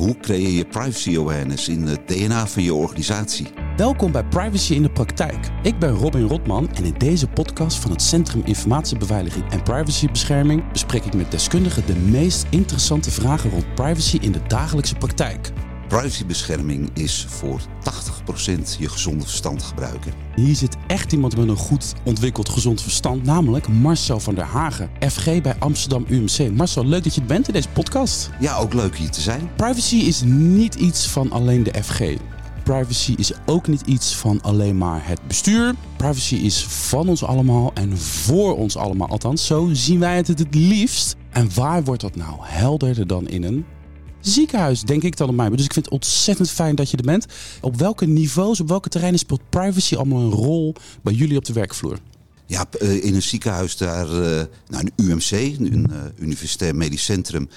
Hoe creëer je privacy awareness in het DNA van je organisatie? Welkom bij Privacy in de Praktijk. Ik ben Robin Rotman en in deze podcast van het Centrum Informatiebeveiliging en Privacybescherming bespreek ik met deskundigen de meest interessante vragen rond privacy in de dagelijkse praktijk. Privacybescherming is voor 80% je gezonde verstand gebruiken. Hier zit echt iemand met een goed ontwikkeld gezond verstand, namelijk Marcel van der Hagen, FG bij Amsterdam UMC. Marcel, leuk dat je het bent in deze podcast. Ja, ook leuk hier te zijn. Privacy is niet iets van alleen de FG. Privacy is ook niet iets van alleen maar het bestuur. Privacy is van ons allemaal en voor ons allemaal. Althans, zo zien wij het het liefst. En waar wordt dat nou helderder dan in een ziekenhuis, denk ik dan op mij. Dus ik vind het ontzettend fijn dat je er bent. Op welke niveaus, op welke terreinen speelt privacy allemaal een rol bij jullie op de werkvloer? Ja, eh, in een ziekenhuis daar, eh, nou een UMC, een uh, Universitair Medisch Centrum.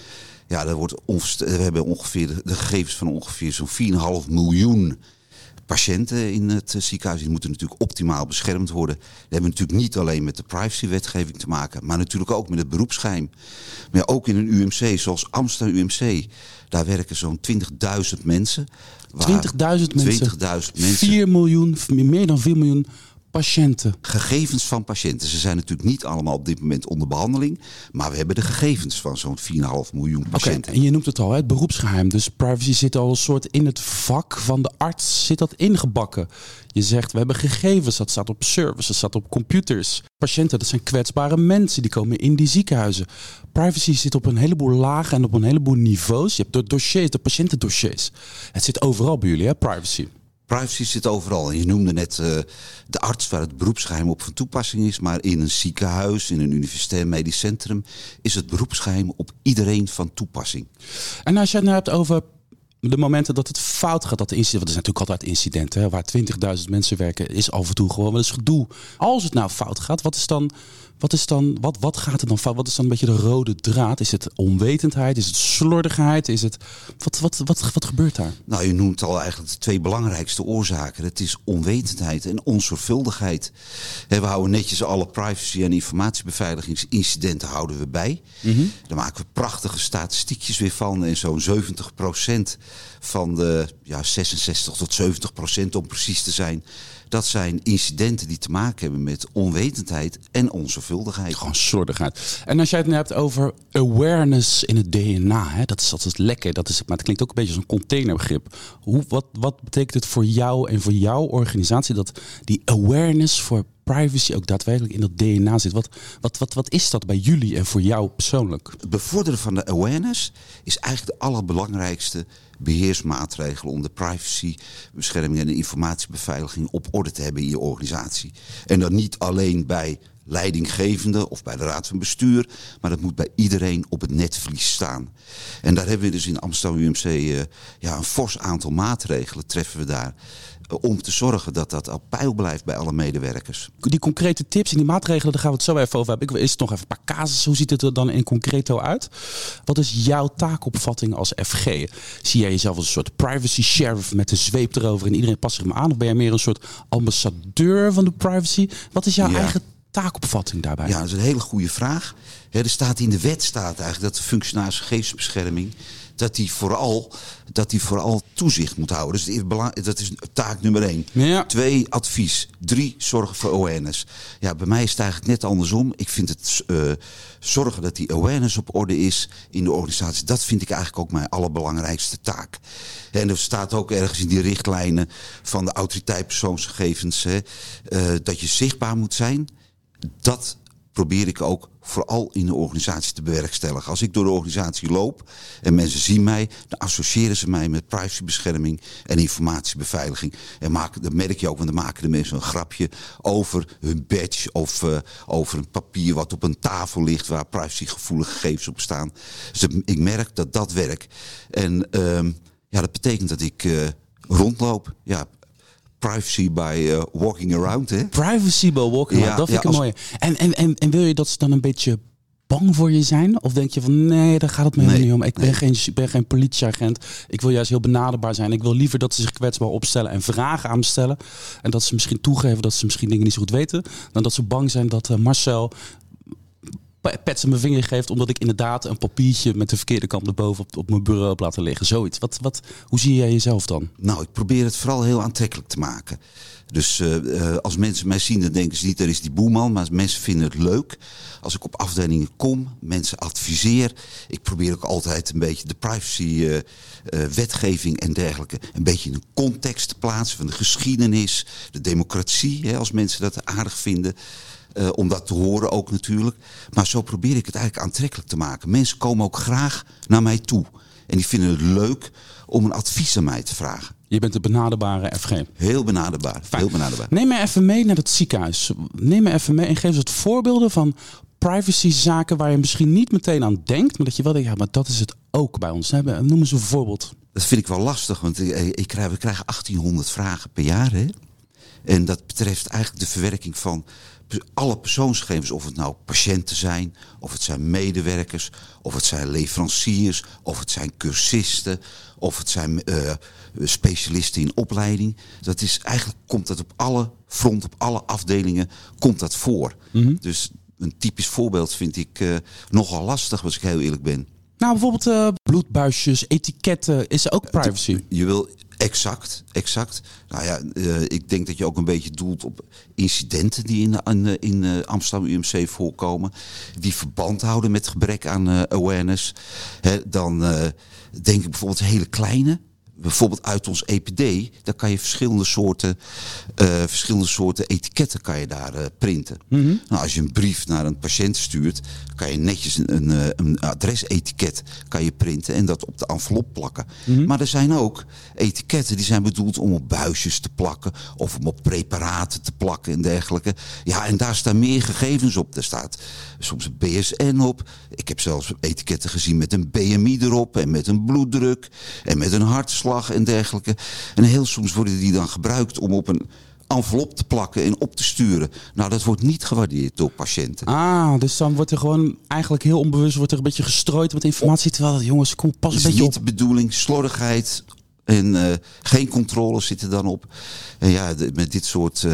Ja, daar wordt we hebben ongeveer de gegevens van ongeveer zo'n 4,5 miljoen patiënten in het ziekenhuis. Die moeten natuurlijk optimaal beschermd worden. Dat hebben natuurlijk niet alleen met de privacywetgeving te maken, maar natuurlijk ook met het beroepsgeheim. Maar ook in een UMC zoals Amsterdam UMC, daar werken zo'n 20.000 mensen. 20.000 mensen? 20.000 mensen. 4 miljoen, meer dan 4 miljoen patiënten. Gegevens van patiënten. Ze zijn natuurlijk niet allemaal op dit moment onder behandeling. Maar we hebben de gegevens van zo'n 4,5 miljoen patiënten. Okay, en je noemt het al, het beroepsgeheim. Dus privacy zit al een soort in het vak van de arts. Zit dat ingebakken? Je zegt, we hebben gegevens. Dat staat op servers, dat staat op computers. Patiënten, dat zijn kwetsbare mensen. Die komen in die ziekenhuizen. Privacy zit op een heleboel lagen en op een heleboel niveaus. Je hebt de dossiers, de patiëntendossiers. Het zit overal bij jullie, hè, privacy. Privacy zit overal. Je noemde net uh, de arts waar het beroepsgeheim op van toepassing is. Maar in een ziekenhuis, in een universitair medisch centrum... is het beroepsgeheim op iedereen van toepassing. En als je het nou hebt over de momenten dat het fout gaat, dat de incident, want er zijn natuurlijk altijd incidenten waar 20.000 mensen werken, is af en toe gewoon wel eens gedoe. Als het nou fout gaat, wat is dan wat, is dan, wat, wat gaat er dan fout? Wat is dan een beetje de rode draad? Is het onwetendheid? Is het slordigheid? Is het, wat, wat, wat, wat gebeurt daar? Nou, je noemt al eigenlijk de twee belangrijkste oorzaken. Het is onwetendheid en onzorgvuldigheid. We houden netjes alle privacy- en informatiebeveiligingsincidenten houden we bij. Mm Daar maken we prachtige statistiekjes weer van. En zo'n 70% van de ja, 66 tot 70% om precies te zijn dat zijn incidenten die te maken hebben met onwetendheid en onzorgvuldigheid. Gewoon slordigheid. En als jij het nu hebt over awareness in het DNA, hè, dat is altijd lekker. Dat is, maar het klinkt ook een beetje als een containerbegrip. Hoe, wat, wat betekent het voor jou en voor jouw organisatie dat die awareness voor privacy ook daadwerkelijk in dat DNA zit. Wat, wat, wat, wat is dat bij jullie en voor jou persoonlijk? Het bevorderen van de awareness is eigenlijk de allerbelangrijkste beheersmaatregel om de privacybescherming en de informatiebeveiliging op orde te hebben in je organisatie. En dan niet alleen bij leidinggevende of bij de raad van bestuur, maar dat moet bij iedereen op het netvlies staan. En daar hebben we dus in Amsterdam UMC eh, ja, een fors aantal maatregelen treffen we daar om te zorgen dat dat op peil blijft bij alle medewerkers. Die concrete tips en die maatregelen, daar gaan we het zo even over hebben. Ik eerst nog even een paar casussen. Hoe ziet het er dan in concreto uit? Wat is jouw taakopvatting als FG? Zie jij jezelf als een soort privacy sheriff met de zweep erover en iedereen past zich maar aan? Of ben jij meer een soort ambassadeur van de privacy? Wat is jouw eigen taakopvatting daarbij? Ja, dat is een hele goede vraag. er staat in de wet staat eigenlijk dat de functionaris gegevensbescherming dat hij vooral, dat hij vooral toezicht moet houden. Dus dat is taak nummer één. Ja. Twee, advies. Drie, zorgen voor awareness. Ja, bij mij is het eigenlijk net andersom. Ik vind het uh, zorgen dat die awareness op orde is in de organisatie. Dat vind ik eigenlijk ook mijn allerbelangrijkste taak. En er staat ook ergens in die richtlijnen van de autoriteit persoonsgegevens hè, uh, dat je zichtbaar moet zijn. Dat probeer ik ook vooral in de organisatie te bewerkstelligen. Als ik door de organisatie loop en mensen zien mij, dan associëren ze mij met privacybescherming en informatiebeveiliging. En maken, dat merk je ook, want dan maken de mensen een grapje over hun badge of uh, over een papier wat op een tafel ligt waar privacygevoelige gegevens op staan. Dus ik merk dat dat werkt. En uh, ja, dat betekent dat ik uh, rondloop. Ja, privacy by uh, walking around. Hè? Privacy by walking around, dat vind ik een mooie. En, en, en, en wil je dat ze dan een beetje bang voor je zijn? Of denk je van nee, daar gaat het me niet om. Ik ben, geen, ben geen politieagent. Ik wil juist heel benaderbaar zijn. Ik wil liever dat ze zich kwetsbaar opstellen en vragen aan me stellen. En dat ze misschien toegeven dat ze misschien dingen niet zo goed weten. Dan dat ze bang zijn dat uh, Marcel pets aan mijn vinger geeft. Omdat ik inderdaad een papiertje met de verkeerde kant erboven op, op mijn bureau heb laten liggen. Zoiets. Wat, wat, hoe zie jij jezelf dan? Nou, ik probeer het vooral heel aantrekkelijk te maken. Dus uh, als mensen mij zien, dan denken ze niet, er is die boeman. Maar mensen vinden het leuk. Als ik op afdelingen kom, mensen adviseer. Ik probeer ook altijd een beetje de privacy uh, wetgeving en dergelijke... een beetje in een context te plaatsen van de geschiedenis, de democratie. Hè, als mensen dat aardig vinden. Uh, om dat te horen ook natuurlijk. Maar zo probeer ik het eigenlijk aantrekkelijk te maken. Mensen komen ook graag naar mij toe. En die vinden het leuk om een advies aan mij te vragen. Je bent de benaderbare FG. Heel benaderbaar. Heel benaderbaar. Neem me even mee naar het ziekenhuis. Neem me even mee en geef eens wat voorbeelden van privacyzaken waar je misschien niet meteen aan denkt, maar dat je wel denkt, ja, maar dat is het ook bij ons. Noem eens een voorbeeld. Dat vind ik wel lastig, want ik krijg, we krijgen 1800 vragen per jaar. Hè? En dat betreft eigenlijk de verwerking van alle persoonsgegevens, of het nou patiënten zijn, of het zijn medewerkers, of het zijn leveranciers, of het zijn cursisten, of het zijn uh, specialisten in opleiding. Dat is eigenlijk komt dat op alle fronten, op alle afdelingen komt dat voor. Mm -hmm. Dus een typisch voorbeeld vind ik uh, nogal lastig, als ik heel eerlijk ben. Nou, bijvoorbeeld uh, bloedbuisjes, etiketten, is er ook privacy? Je wil Exact, exact. Nou ja, uh, ik denk dat je ook een beetje doelt op incidenten die in, in, in uh, Amsterdam UMC voorkomen. Die verband houden met gebrek aan uh, awareness. Dan denk ik bijvoorbeeld hele kleine bijvoorbeeld uit ons EPD, daar kan je verschillende soorten, uh, verschillende soorten etiketten kan je daar uh, printen. Mm -hmm. nou, als je een brief naar een patiënt stuurt, kan je netjes een, een, eh, een adresetiket kan je printen en dat op de envelop plakken. Mm -hmm. Maar er zijn ook etiketten die zijn bedoeld om op buisjes te plakken of om op preparaten te plakken en dergelijke. Ja, en daar staan meer gegevens op. Er staat soms een BSN op. Ik heb zelfs etiketten gezien met een BMI erop en met een bloeddruk en met een hartslag en dergelijke. En heel soms worden die dan gebruikt om op een envelop te plakken en op te sturen. Nou, dat wordt niet gewaardeerd door patiënten. Ah, dus dan wordt er gewoon eigenlijk heel onbewust wordt er een beetje gestrooid met informatie. Terwijl, jongens, kom pas een beetje op. niet de bedoeling. Slordigheid, en uh, geen controles zitten dan op. En ja, de, met dit soort uh,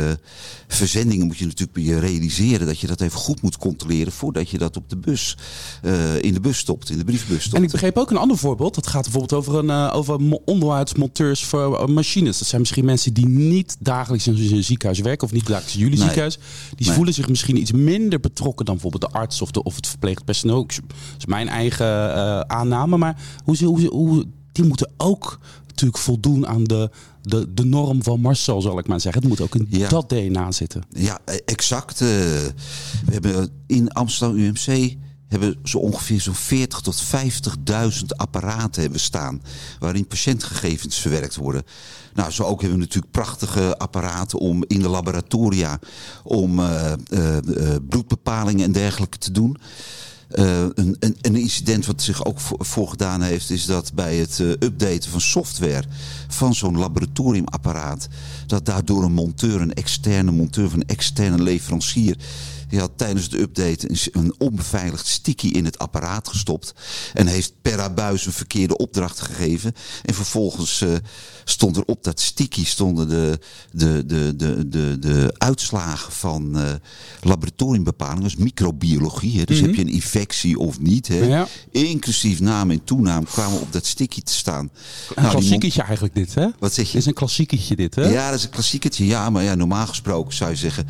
verzendingen moet je natuurlijk je realiseren dat je dat even goed moet controleren voordat je dat op de bus, uh, in de bus stopt, in de briefbus stopt. En ik begreep ook een ander voorbeeld. Dat gaat bijvoorbeeld over, een, over onderhoudsmonteurs voor machines. Dat zijn misschien mensen die niet dagelijks in een ziekenhuis werken of niet dagelijks in jullie nee. ziekenhuis. Die nee. voelen zich misschien iets minder betrokken dan bijvoorbeeld de arts of, de, of het verpleegd personeel. Dat is mijn eigen aanname. Maar hoe, hoe, hoe die moeten ook natuurlijk voldoen aan de, de, de norm van Marcel, zal ik maar zeggen. Het moet ook in ja. dat DNA zitten. Ja, exact. Uh, we hebben in Amsterdam UMC hebben zo ongeveer zo'n 40 tot 50.000 apparaten hebben staan. Waarin patiëntgegevens verwerkt worden. Nou, zo ook hebben we natuurlijk prachtige apparaten om in de laboratoria om uh, uh, bloedbepalingen en dergelijke te doen. Uh, een, een, een, incident wat zich ook voor, gedaan heeft, is dat bij het uh, updaten van software van zo'n laboratoriumapparaat, dat daardoor een monteur, een externe monteur van een externe leverancier, die had tijdens het update een onbeveiligd sticky in het apparaat gestopt. En heeft per abuis een verkeerde opdracht gegeven. En vervolgens uh, stond er op dat sticky stonden de, de, de, de, de, de uitslagen van uh, laboratoriumbepalingen. Dus microbiologie. Hè. Dus mm -hmm. heb je een infectie of niet. Hè. Ja. Inclusief naam en toenaam kwamen op dat sticky te staan. Een nou, klassieketje eigenlijk dit, hè? Wat zeg je? Is een klassieketje dit, hè? Ja, dat is een klassieketje. Ja, maar ja, normaal gesproken zou je zeggen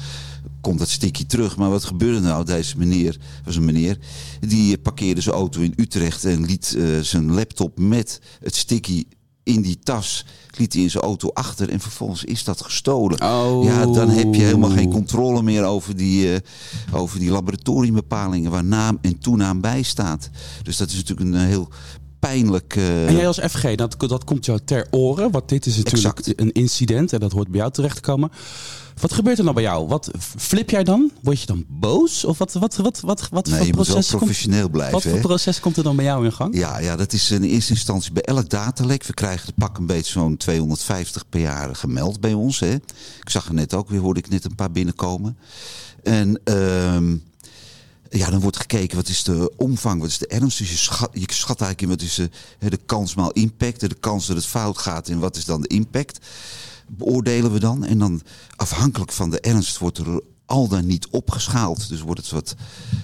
komt dat sticky terug. Maar wat gebeurde nou? Deze meneer, was een meneer, die parkeerde zijn auto in Utrecht en liet uh, zijn laptop met het sticky in die tas liet hij in zijn auto achter en vervolgens is dat gestolen. Oh. Ja, dan heb je helemaal geen controle meer over die, uh, over die laboratoriumbepalingen waar naam en toenaam bij staat. Dus dat is natuurlijk een heel pijnlijk. Uh... En jij als FG, dat, dat komt jou ter oren, want dit is natuurlijk exact. een incident en dat hoort bij jou terecht te komen. Wat gebeurt er nou bij jou? Wat flip jij dan? Word je dan boos? Of wat, wat, wat, wat, wat nee, voor je proces moet wel professioneel komt, blijven. Wat voor hè? proces komt er dan bij jou in gang? Ja, ja, dat is in eerste instantie bij elk datalek. We krijgen de pak een beetje zo'n 250 per jaar gemeld bij ons. Hè. Ik zag er net ook weer, hoorde ik net een paar binnenkomen. En ehm ja, dan wordt gekeken wat is de omvang, wat is de ernst. Dus je schat, eigenlijk in wat is de, de kans maal impact. De kans dat het fout gaat en wat is dan de impact. Beoordelen we dan. En dan afhankelijk van de ernst wordt er al dan niet opgeschaald. Dus wordt het wat,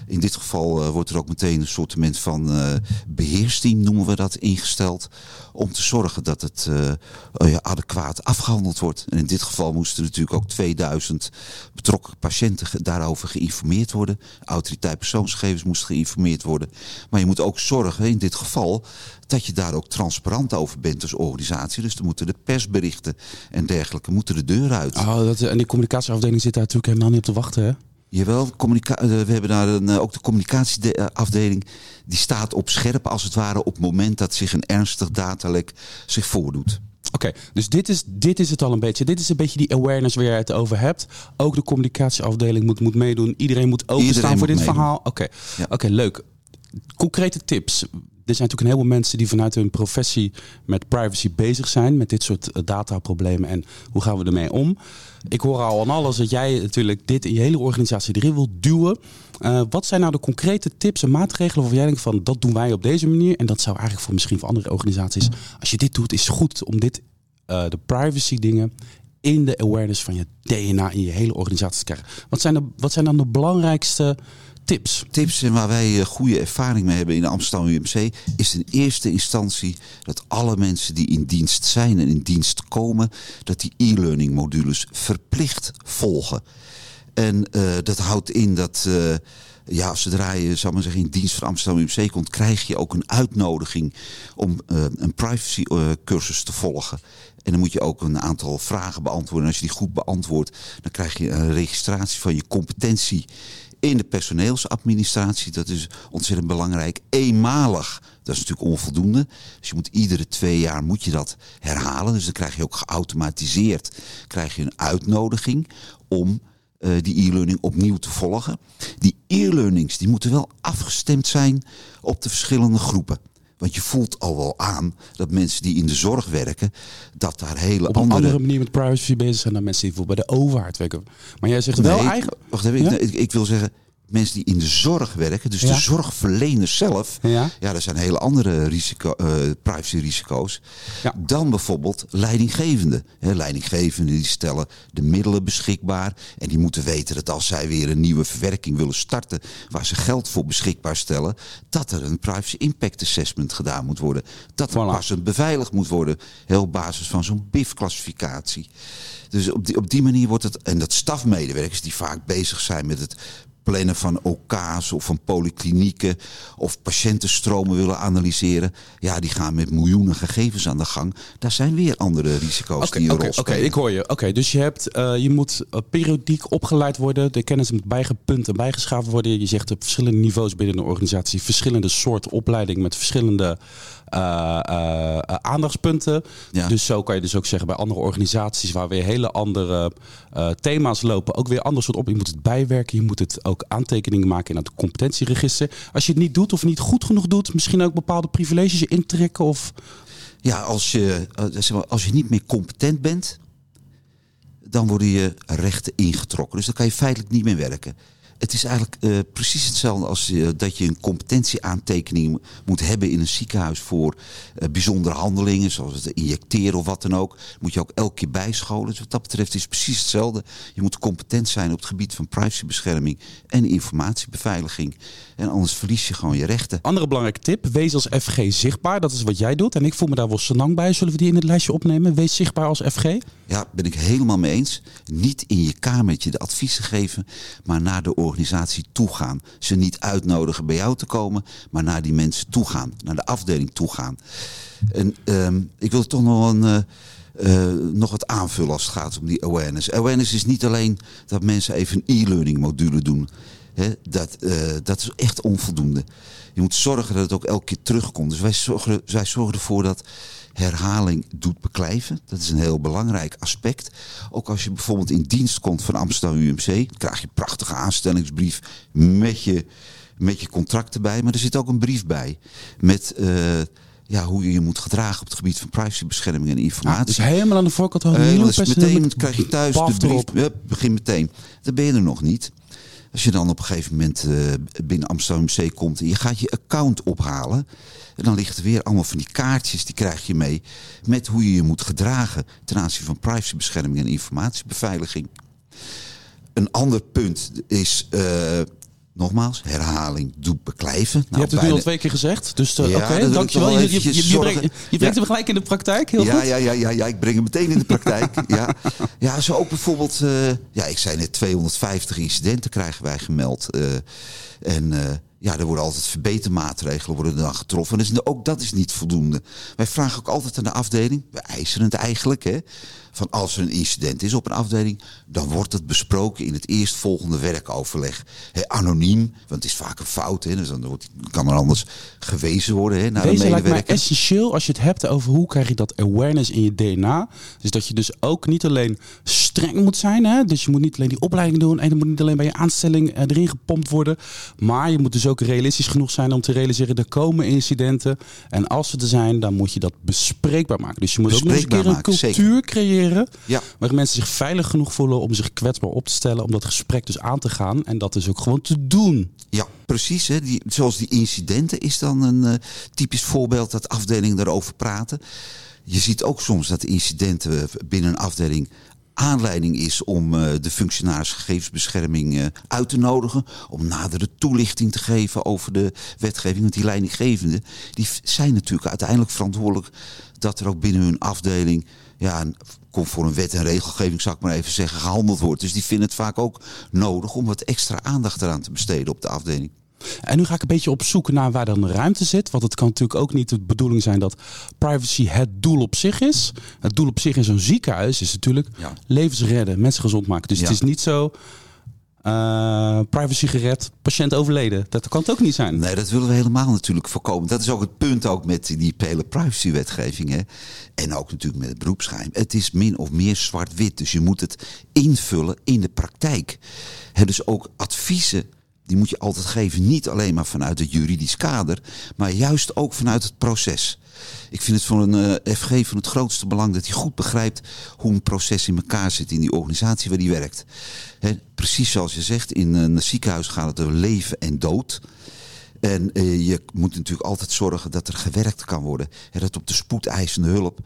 in dit geval uh, wordt er ook meteen een soort van uh, beheersteam, noemen we dat, ingesteld. Om te zorgen dat het uh, adequaat afgehandeld wordt. En in dit geval moesten natuurlijk ook 2000 betrokken patiënten daarover geïnformeerd worden. Autoriteit persoonsgegevens moest geïnformeerd worden. Maar je moet ook zorgen, in dit geval, dat je daar ook transparant over bent als organisatie. Dus dan moeten de persberichten en dergelijke moeten de deur uit. Oh, dat, en die communicatieafdeling zit daar natuurlijk helemaal niet op te wachten, hè? Jawel, eh, we hebben daar een, eh, ook de communicatieafdeling. Die staat op scherp als het ware op het moment dat zich een ernstig datalek zich voordoet. Oké, dus dit is, dit is het al een beetje. Dit is een beetje die awareness waar je het over hebt. Ook de communicatieafdeling moet, moet meedoen. Iedereen moet openstaan voor dit verhaal. Oké, oké, leuk. Concrete tips er zijn natuurlijk een heleboel mensen die vanuit hun professie met privacy bezig zijn. Met dit soort eh, dataproblemen en hoe gaan we ermee om. Ik hoor al aan alles dat jij natuurlijk dit in je hele organisatie erin wilt duwen. Uh, wat zijn nou de concrete tips en maatregelen waarvan jij denkt van dat doen wij op deze manier. En dat zou eigenlijk voor misschien voor andere organisaties. Als je dit doet is het goed om dit, uh, de privacy dingen in de awareness van je DNA in je hele organisatie te krijgen. Wat zijn, de, wat zijn dan de belangrijkste tips? Tips en waar wij eh, goede ervaring mee hebben in Amsterdam UMC is in eerste instantie dat alle mensen die in dienst zijn en in dienst komen, dat die e-learning modules verplicht volgen. En uh, dat houdt in dat uh, ja, zodra je zal maar zeggen, in dienst van Amsterdam UMC komt, krijg je ook een uitnodiging om een privacy cursus te volgen. En dan moet je ook een aantal vragen beantwoorden. En als je die goed beantwoordt, dan krijg je een registratie van je competentie in de personeelsadministratie. Dat is ontzettend belangrijk. Eenmalig. Dat is natuurlijk onvoldoende. Dus je moet iedere twee jaar moet je dat herhalen. Dus dan krijg je ook geautomatiseerd krijg je een uitnodiging om uh, die e-learning opnieuw te volgen. Die e-learnings die moeten wel afgestemd zijn op de verschillende groepen. Want je voelt al wel aan dat mensen die in de zorg werken, dat daar hele Op een andere... andere manier met privacy bezig zijn dan mensen die bijvoorbeeld bij de overheid werken. Maar jij zegt wel eigenlijk. Wacht even, ik, ik, wil zeggen, mensen die in de zorg werken, dus de zorgverleners zelf, ja. ja, dat zijn hele andere risico, uh, privacy-risico's. Ja. Dan bijvoorbeeld leidinggevenden. leidinggevenden die stellen de middelen beschikbaar en die moeten weten dat als zij weer een nieuwe verwerking willen starten, waar ze geld voor beschikbaar stellen, dat er een privacy impact assessment gedaan moet worden. Dat er voilà. passend beveiligd moet worden, heel op basis van zo'n BIF-classificatie. Dus op die, op die manier wordt het, en dat stafmedewerkers die vaak bezig zijn met het plannen van OK's of van polyklinieken of patiëntenstromen willen analyseren. Ja, die gaan met miljoenen gegevens aan de gang. Daar zijn weer andere risico's die een okay, rol spelen. Oké, ik hoor je. Oké, dus je, hebt, uh, je moet uh, periodiek opgeleid worden. De kennis moet bijgepunt en bijgeschaafd worden. Je zegt op verschillende niveaus binnen een organisatie. Verschillende soorten opleiding met verschillende uh, aandachtspunten. Ja. Dus zo kan je dus ook zeggen bij andere organisaties waar weer hele andere thema's lopen. Ook weer anders soort op. Je moet het bijwerken. Je moet het ook aantekeningen maken in het competentieregister. Als je het niet doet of niet goed genoeg doet, misschien ook bepaalde privileges intrekken of... Ja, als je, als je niet meer competent bent, dan worden je rechten ingetrokken. Dus dan kan je feitelijk niet meer werken. Het is eigenlijk uh, precies hetzelfde als uh, dat je een competentieaantekening moet hebben in een ziekenhuis voor uh, bijzondere handelingen, zoals het injecteren of wat dan ook. Moet je ook elke keer bijscholen. Dus wat dat betreft is het precies hetzelfde. Je moet competent zijn op het gebied van privacybescherming en informatiebeveiliging. En anders verlies je gewoon je rechten. Andere belangrijke tip: wees als FG zichtbaar. Dat is wat jij doet. En ik voel me daar wel senang bij. Zullen we die in het lijstje opnemen? Wees zichtbaar als FG. Ja, ben ik helemaal mee eens. Niet in je kamertje de adviezen geven, maar naar de organisatie toe gaan. Ze niet uitnodigen bij jou te komen, maar naar die mensen toe gaan. Naar de afdeling toe gaan. En uh, ik wil toch nog een... Uh, uh, nog wat aanvullen als het gaat om die awareness. Awareness is niet alleen dat mensen even een e-learning module doen. Dat, uh, dat is echt onvoldoende. Je moet zorgen dat het ook elke keer terugkomt. Dus wij zorgen, wij zorgen ervoor dat herhaling doet beklijven. Dat is een heel belangrijk aspect. Ook als je bijvoorbeeld in dienst komt van Amsterdam UMC, krijg je een prachtige aanstellingsbrief met je, met je contract erbij. Maar er zit ook een brief bij met. Uh, ja, hoe je je moet gedragen op het gebied van privacybescherming en informatie. Ah, dus helemaal aan de voorkant uh, dus meteen krijg je thuis de brief. Ja, begin meteen. Dan ben je er nog niet. Als je dan op een gegeven moment uh, binnen Amsterdam MC komt en je gaat je account ophalen. En dan ligt er weer allemaal van die kaartjes, die krijg je mee. Met hoe je je moet gedragen ten aanzien van privacybescherming en informatiebeveiliging. een ander punt is Nogmaals, herhaling doet beklijven. Nou, je hebt het nu al twee keer gezegd, dus uh, ja, oké, dankjewel. Je, je, je, je, brengt, je brengt hem gelijk in de praktijk, heel ja, goed. Ja, ja, ja, ja, ik breng hem meteen in de praktijk. ja. ja, zo ook bijvoorbeeld... Uh, ja, ik zei net 250 incidenten krijgen wij gemeld. Uh, en ja, er worden altijd verbetermaatregelen worden dan getroffen. Dus ook dat is niet voldoende. Wij vragen ook altijd aan de afdeling, we eisen het eigenlijk, hè, van als er een incident is op een afdeling, dan wordt het besproken in het eerstvolgende werkoverleg. anoniem, want het is vaak een fout, hè, dus dan wordt, kan er anders gewezen worden hè, naar de medewerker. lijkt mij essentieel als je het hebt over hoe krijg je dat awareness in je DNA. Dus dat je dus ook niet alleen streng moet zijn, hè, dus je moet niet alleen die opleiding doen en je moet niet alleen bij je aanstelling eh, erin gepompt worden, maar je moet dus ook realistisch genoeg zijn om te realiseren er komen incidenten en als ze er zijn, dan moet je dat bespreekbaar maken. Dus je moet ook nog een keer een cultuur creëren ja. Waar mensen zich veilig genoeg voelen om zich kwetsbaar op te stellen. Om dat gesprek dus aan te gaan. En dat dus ook gewoon te doen. Ja, precies. Hè. Die, zoals die incidenten is dan een uh, typisch voorbeeld dat afdelingen daarover praten. Je ziet ook soms dat incidenten binnen een afdeling aanleiding is om uh, de functionaris gegevensbescherming uh, uit te nodigen. Om nadere toelichting te geven over de wetgeving. Want die leidinggevenden die zijn natuurlijk uiteindelijk verantwoordelijk dat er ook binnen hun afdeling ja, conform wet en regelgeving, zou ik maar even zeggen, gehandeld wordt. Dus die vinden het vaak ook nodig om wat extra aandacht eraan te besteden op de afdeling. En nu ga ik een beetje op zoek naar waar dan de ruimte zit. Want het kan natuurlijk ook niet de bedoeling zijn dat privacy het doel op zich is. Het doel op zich in zo'n ziekenhuis is natuurlijk levens redden, mensen gezond maken. Dus het is niet zo uh, privacy gered, patiënt overleden. Dat kan het ook niet zijn. Nee, dat willen we helemaal natuurlijk voorkomen. Dat is ook het punt ook met die hele privacywetgeving. En ook natuurlijk met het beroepsgeheim. Het is min of meer zwart-wit. Dus je moet het invullen in de praktijk. He, dus ook adviezen die moet je altijd geven. Niet alleen maar vanuit het juridisch kader, maar juist ook vanuit het proces. Ik vind het voor een uh, FG van het grootste belang dat hij goed begrijpt hoe een proces in elkaar zit in die organisatie waar hij werkt. precies zoals je zegt, in een ziekenhuis gaat het over leven en dood. En uh, je moet natuurlijk altijd zorgen dat er gewerkt kan worden. Hè, dat op de spoedeisende hulp,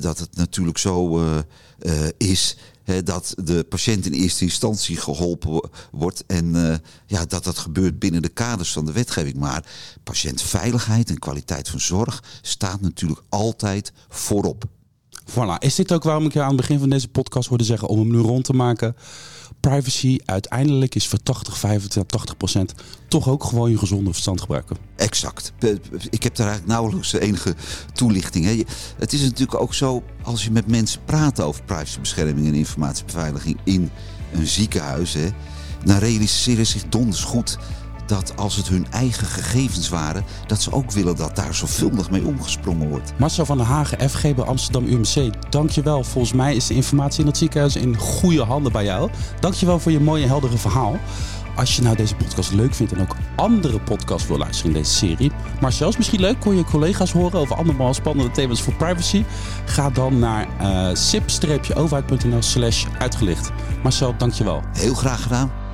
dat het natuurlijk zo uh, uh, is dat de patiënt in eerste instantie geholpen wordt. En eh, ja, dat dat gebeurt binnen de kaders van de wetgeving. Maar patiëntveiligheid en kwaliteit van zorg staat natuurlijk altijd voorop. Voilà. Is dit ook waarom ik je aan het begin van deze podcast hoorde zeggen om hem nu rond te maken? Privacy uiteindelijk is voor 80, 85, 80 procent toch ook gewoon je gezonde verstand gebruiken. Exact. Ik heb daar eigenlijk nauwelijks enige toelichting. Hè. Het is natuurlijk ook zo, als je met mensen praat over privacybescherming en informatiebeveiliging in een ziekenhuis, hè, dan realiseren zich donders goed dat als het hun eigen gegevens waren, dat ze ook willen dat daar zorgvuldig mee omgesprongen wordt. Marcel van der Hagen, FG bij Amsterdam UMC, dankjewel. Volgens mij is de informatie in het ziekenhuis in goede handen bij jou. Dankjewel voor je mooie heldere verhaal. Als je nou deze podcast leuk vindt en ook andere podcasts wil luisteren in deze serie, maar zelfs misschien leuk, kon je collega's horen over andere spannende thema's voor privacy, ga dan naar uh, sip-overheid.nl slash uitgelicht. Marcel, dankjewel. Heel graag gedaan.